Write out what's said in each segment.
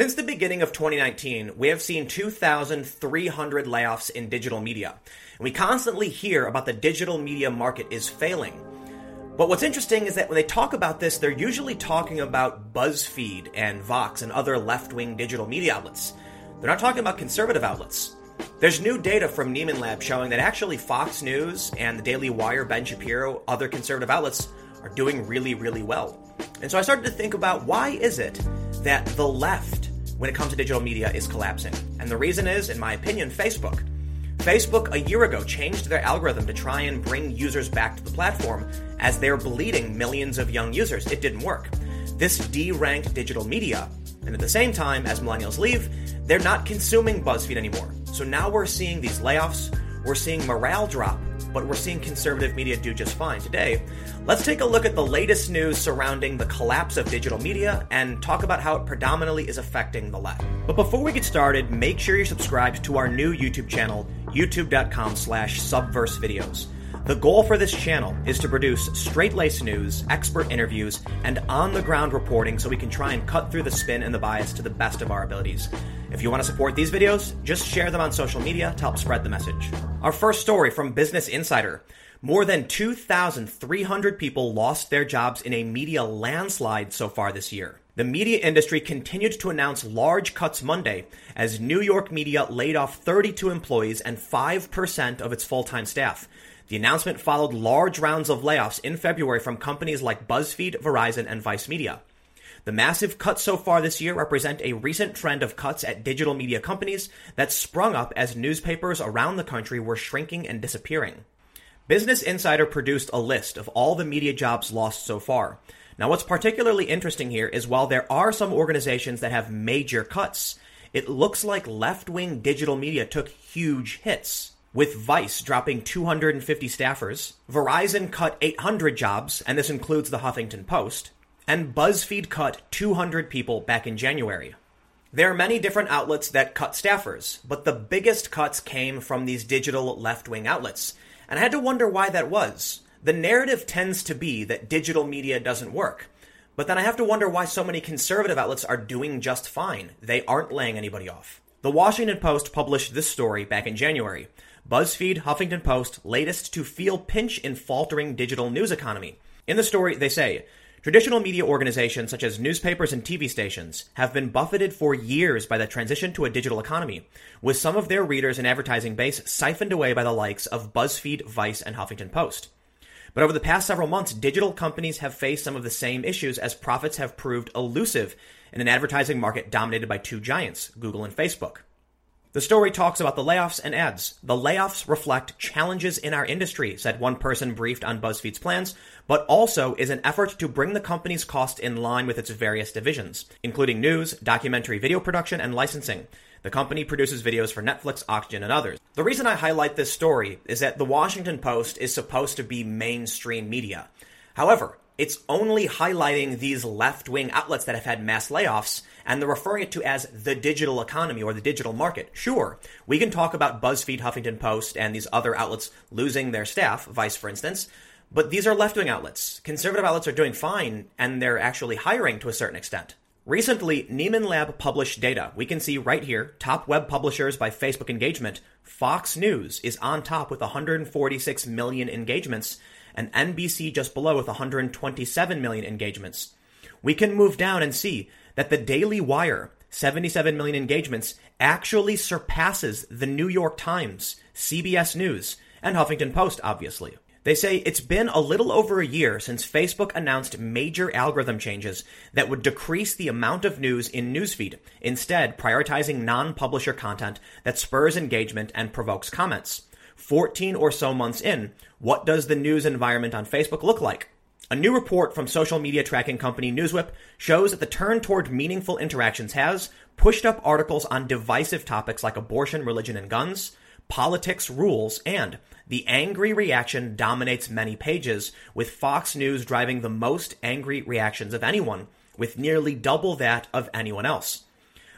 Since the beginning of 2019, we have seen 2,300 layoffs in digital media. And we constantly hear about the digital media market is failing. But what's interesting is that when they talk about this, they're usually talking about BuzzFeed and Vox and other left wing digital media outlets. They're not talking about conservative outlets. There's new data from Nieman Lab showing that actually Fox News and the Daily Wire, Ben Shapiro, other conservative outlets are doing really, really well. And so I started to think about why is it that the left, when it comes to digital media, is collapsing. And the reason is, in my opinion, Facebook. Facebook a year ago changed their algorithm to try and bring users back to the platform as they're bleeding millions of young users. It didn't work. This deranked digital media, and at the same time, as millennials leave, they're not consuming BuzzFeed anymore. So now we're seeing these layoffs, we're seeing morale drop, but we're seeing conservative media do just fine. Today, let's take a look at the latest news surrounding the collapse of digital media and talk about how it predominantly is affecting the left. But before we get started, make sure you're subscribed to our new YouTube channel, youtube.com slash subverse videos. The goal for this channel is to produce straight laced news, expert interviews, and on the ground reporting so we can try and cut through the spin and the bias to the best of our abilities. If you want to support these videos, just share them on social media to help spread the message. Our first story from Business Insider. More than 2,300 people lost their jobs in a media landslide so far this year. The media industry continued to announce large cuts Monday as New York media laid off 32 employees and 5% of its full time staff. The announcement followed large rounds of layoffs in February from companies like BuzzFeed, Verizon, and Vice Media. The massive cuts so far this year represent a recent trend of cuts at digital media companies that sprung up as newspapers around the country were shrinking and disappearing. Business Insider produced a list of all the media jobs lost so far. Now, what's particularly interesting here is while there are some organizations that have major cuts, it looks like left wing digital media took huge hits with Vice dropping 250 staffers, Verizon cut 800 jobs, and this includes the Huffington Post, and BuzzFeed cut 200 people back in January. There are many different outlets that cut staffers, but the biggest cuts came from these digital left wing outlets. And I had to wonder why that was. The narrative tends to be that digital media doesn't work. But then I have to wonder why so many conservative outlets are doing just fine. They aren't laying anybody off. The Washington Post published this story back in January. BuzzFeed, Huffington Post, latest to feel pinch in faltering digital news economy. In the story, they say traditional media organizations such as newspapers and TV stations have been buffeted for years by the transition to a digital economy, with some of their readers and advertising base siphoned away by the likes of BuzzFeed, Vice, and Huffington Post. But over the past several months, digital companies have faced some of the same issues as profits have proved elusive in an advertising market dominated by two giants, Google and Facebook. The story talks about the layoffs and adds. The layoffs reflect challenges in our industry, said one person briefed on BuzzFeed's plans, but also is an effort to bring the company's cost in line with its various divisions, including news, documentary video production, and licensing. The company produces videos for Netflix, Oxygen, and others. The reason I highlight this story is that the Washington Post is supposed to be mainstream media. However, it's only highlighting these left wing outlets that have had mass layoffs and they're referring it to as the digital economy or the digital market. Sure, we can talk about BuzzFeed, Huffington Post, and these other outlets losing their staff, Vice, for instance, but these are left wing outlets. Conservative outlets are doing fine and they're actually hiring to a certain extent. Recently, Nieman Lab published data. We can see right here top web publishers by Facebook engagement. Fox News is on top with 146 million engagements, and NBC just below with 127 million engagements. We can move down and see that the Daily Wire, 77 million engagements, actually surpasses the New York Times, CBS News, and Huffington Post, obviously. They say it's been a little over a year since Facebook announced major algorithm changes that would decrease the amount of news in newsfeed, instead prioritizing non-publisher content that spurs engagement and provokes comments. 14 or so months in, what does the news environment on Facebook look like? A new report from social media tracking company Newswhip shows that the turn toward meaningful interactions has pushed up articles on divisive topics like abortion, religion, and guns, politics, rules, and the angry reaction dominates many pages, with Fox News driving the most angry reactions of anyone, with nearly double that of anyone else.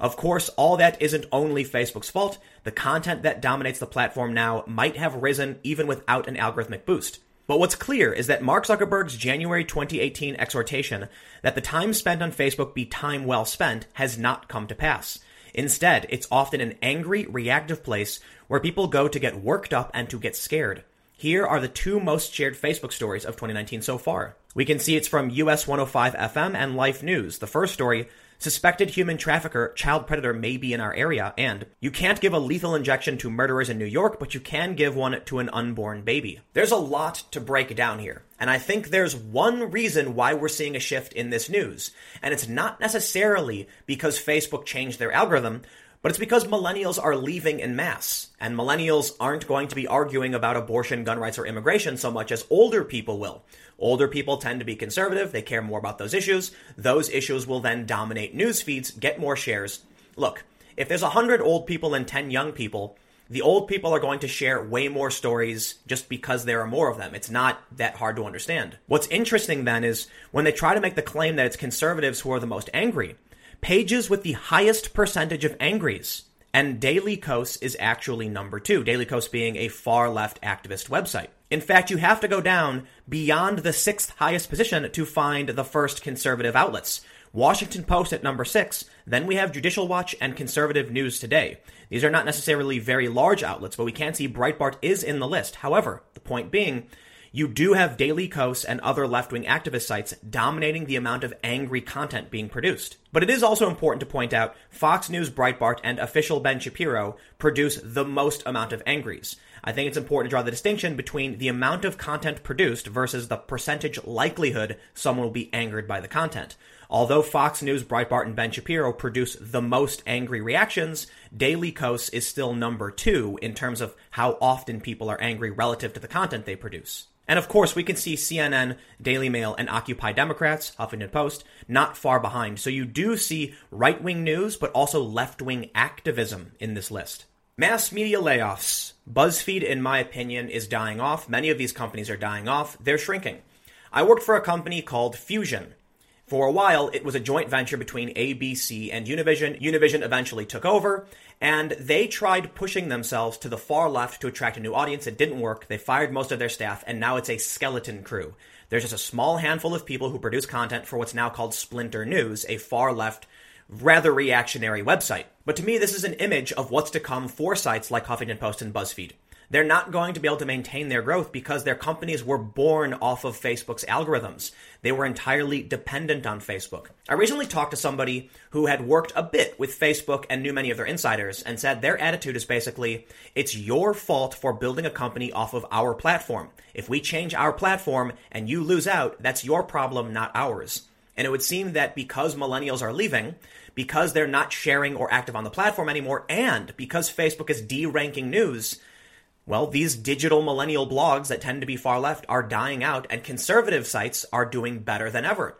Of course, all that isn't only Facebook's fault. The content that dominates the platform now might have risen even without an algorithmic boost. But what's clear is that Mark Zuckerberg's January 2018 exhortation that the time spent on Facebook be time well spent has not come to pass. Instead, it's often an angry, reactive place where people go to get worked up and to get scared. Here are the two most shared Facebook stories of 2019 so far. We can see it's from US 105 FM and Life News. The first story suspected human trafficker, child predator may be in our area, and you can't give a lethal injection to murderers in New York, but you can give one to an unborn baby. There's a lot to break down here, and I think there's one reason why we're seeing a shift in this news, and it's not necessarily because Facebook changed their algorithm, but it's because millennials are leaving in mass. And millennials aren't going to be arguing about abortion, gun rights, or immigration so much as older people will. Older people tend to be conservative. They care more about those issues. Those issues will then dominate news feeds, get more shares. Look, if there's 100 old people and 10 young people, the old people are going to share way more stories just because there are more of them. It's not that hard to understand. What's interesting then is when they try to make the claim that it's conservatives who are the most angry, pages with the highest percentage of angries. And Daily Kos is actually number two, Daily Kos being a far left activist website. In fact, you have to go down beyond the sixth highest position to find the first conservative outlets. Washington Post at number six. Then we have Judicial Watch and Conservative News Today. These are not necessarily very large outlets, but we can see Breitbart is in the list. However, the point being, you do have Daily Kos and other left wing activist sites dominating the amount of angry content being produced. But it is also important to point out Fox News, Breitbart, and official Ben Shapiro produce the most amount of angries. I think it's important to draw the distinction between the amount of content produced versus the percentage likelihood someone will be angered by the content. Although Fox News, Breitbart, and Ben Shapiro produce the most angry reactions, Daily Kos is still number two in terms of how often people are angry relative to the content they produce. And of course, we can see CNN, Daily Mail, and Occupy Democrats, Huffington Post, not far behind. So you do see right wing news, but also left wing activism in this list. Mass media layoffs. BuzzFeed, in my opinion, is dying off. Many of these companies are dying off. They're shrinking. I worked for a company called Fusion. For a while, it was a joint venture between ABC and Univision. Univision eventually took over, and they tried pushing themselves to the far left to attract a new audience. It didn't work. They fired most of their staff, and now it's a skeleton crew. There's just a small handful of people who produce content for what's now called Splinter News, a far left, rather reactionary website. But to me, this is an image of what's to come for sites like Huffington Post and BuzzFeed they're not going to be able to maintain their growth because their companies were born off of Facebook's algorithms. They were entirely dependent on Facebook. I recently talked to somebody who had worked a bit with Facebook and knew many of their insiders and said their attitude is basically, it's your fault for building a company off of our platform. If we change our platform and you lose out, that's your problem, not ours. And it would seem that because millennials are leaving, because they're not sharing or active on the platform anymore, and because Facebook is de-ranking news, well, these digital millennial blogs that tend to be far left are dying out, and conservative sites are doing better than ever.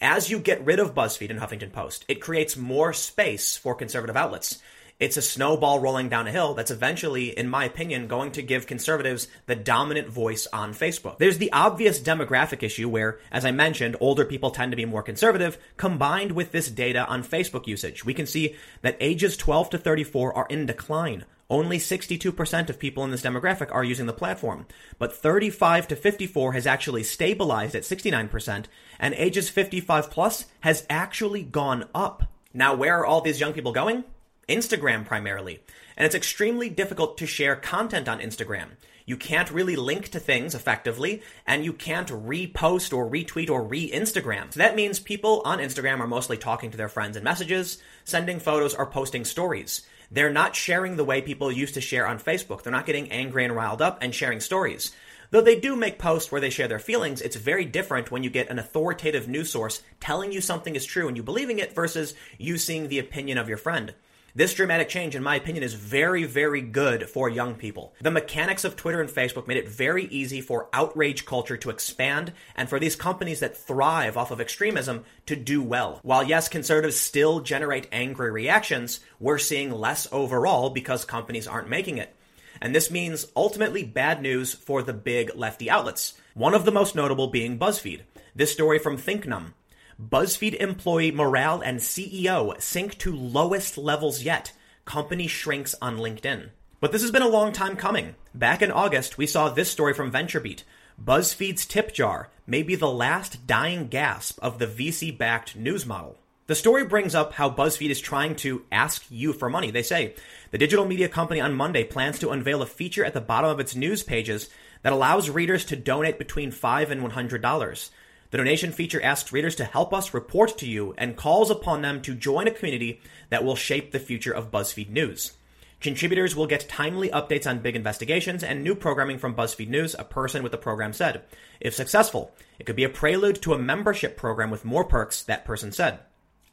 As you get rid of BuzzFeed and Huffington Post, it creates more space for conservative outlets. It's a snowball rolling down a hill that's eventually, in my opinion, going to give conservatives the dominant voice on Facebook. There's the obvious demographic issue where, as I mentioned, older people tend to be more conservative, combined with this data on Facebook usage. We can see that ages 12 to 34 are in decline. Only 62% of people in this demographic are using the platform, but 35 to 54 has actually stabilized at 69%, and ages 55 plus has actually gone up. Now, where are all these young people going? Instagram primarily. And it's extremely difficult to share content on Instagram. You can't really link to things effectively, and you can't repost or retweet or re Instagram. So that means people on Instagram are mostly talking to their friends in messages, sending photos, or posting stories. They're not sharing the way people used to share on Facebook. They're not getting angry and riled up and sharing stories. Though they do make posts where they share their feelings, it's very different when you get an authoritative news source telling you something is true and you believing it versus you seeing the opinion of your friend. This dramatic change, in my opinion, is very, very good for young people. The mechanics of Twitter and Facebook made it very easy for outrage culture to expand and for these companies that thrive off of extremism to do well. While yes, conservatives still generate angry reactions, we're seeing less overall because companies aren't making it. And this means ultimately bad news for the big lefty outlets. One of the most notable being BuzzFeed. This story from ThinkNum. BuzzFeed employee morale and CEO sink to lowest levels yet. Company shrinks on LinkedIn. But this has been a long time coming. Back in August, we saw this story from VentureBeat. BuzzFeed's tip jar may be the last dying gasp of the VC backed news model. The story brings up how BuzzFeed is trying to ask you for money. They say the digital media company on Monday plans to unveil a feature at the bottom of its news pages that allows readers to donate between 5 and $100. The donation feature asks readers to help us report to you and calls upon them to join a community that will shape the future of BuzzFeed News. Contributors will get timely updates on big investigations and new programming from BuzzFeed News, a person with the program said. If successful, it could be a prelude to a membership program with more perks, that person said.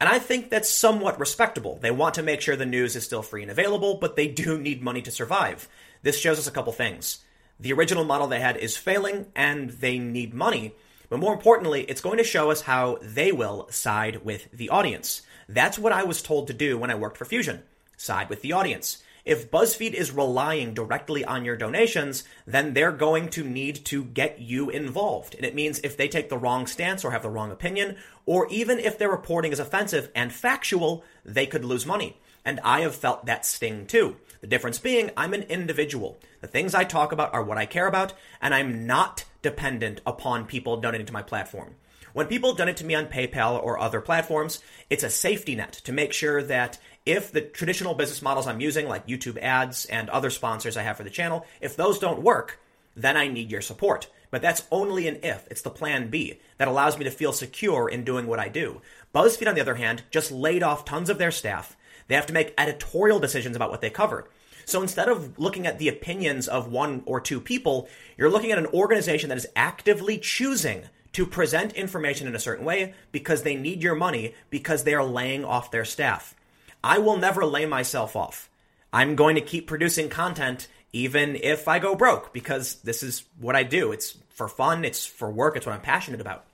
And I think that's somewhat respectable. They want to make sure the news is still free and available, but they do need money to survive. This shows us a couple things. The original model they had is failing, and they need money. But more importantly, it's going to show us how they will side with the audience. That's what I was told to do when I worked for Fusion side with the audience. If BuzzFeed is relying directly on your donations, then they're going to need to get you involved. And it means if they take the wrong stance or have the wrong opinion, or even if their reporting is offensive and factual, they could lose money. And I have felt that sting too. The difference being, I'm an individual. The things I talk about are what I care about, and I'm not dependent upon people donating to my platform. When people donate to me on PayPal or other platforms, it's a safety net to make sure that if the traditional business models I'm using, like YouTube ads and other sponsors I have for the channel, if those don't work, then I need your support. But that's only an if. It's the plan B that allows me to feel secure in doing what I do. BuzzFeed, on the other hand, just laid off tons of their staff. They have to make editorial decisions about what they cover. So instead of looking at the opinions of one or two people, you're looking at an organization that is actively choosing to present information in a certain way because they need your money because they are laying off their staff. I will never lay myself off. I'm going to keep producing content even if I go broke because this is what I do. It's for fun, it's for work, it's what I'm passionate about.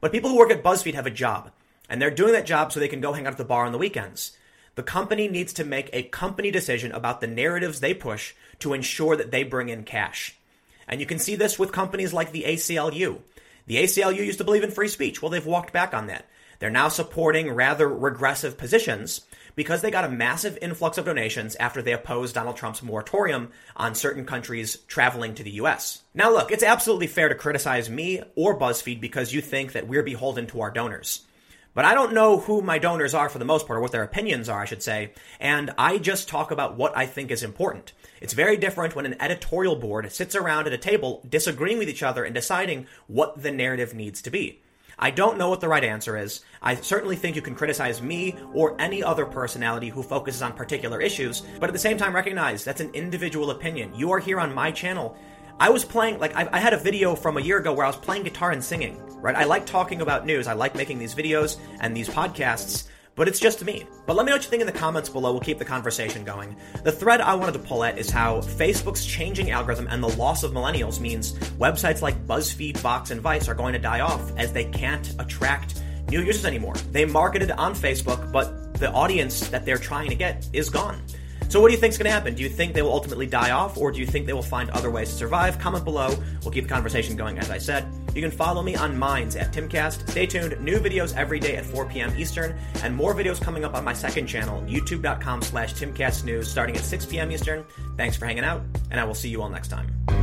But people who work at BuzzFeed have a job, and they're doing that job so they can go hang out at the bar on the weekends. The company needs to make a company decision about the narratives they push to ensure that they bring in cash. And you can see this with companies like the ACLU. The ACLU used to believe in free speech. Well, they've walked back on that. They're now supporting rather regressive positions because they got a massive influx of donations after they opposed Donald Trump's moratorium on certain countries traveling to the US. Now, look, it's absolutely fair to criticize me or BuzzFeed because you think that we're beholden to our donors. But I don't know who my donors are for the most part, or what their opinions are, I should say, and I just talk about what I think is important. It's very different when an editorial board sits around at a table disagreeing with each other and deciding what the narrative needs to be. I don't know what the right answer is. I certainly think you can criticize me or any other personality who focuses on particular issues, but at the same time recognize that's an individual opinion. You are here on my channel. I was playing, like, I, I, had a video from a year ago where I was playing guitar and singing, right? I like talking about news. I like making these videos and these podcasts, but it's just me. But let me know what you think in the comments below. We'll keep the conversation going. The thread I wanted to pull at is how Facebook's changing algorithm and the loss of millennials means websites like BuzzFeed, Vox, and Vice are going to die off as they can't attract new users anymore. They marketed on Facebook, but the audience that they're trying to get is gone. So, what do you think is going to happen? Do you think they will ultimately die off, or do you think they will find other ways to survive? Comment below. We'll keep the conversation going, as I said. You can follow me on Minds at Timcast. Stay tuned. New videos every day at 4 p.m. Eastern, and more videos coming up on my second channel, youtube.com slash timcastnews, starting at 6 p.m. Eastern. Thanks for hanging out, and I will see you all next time.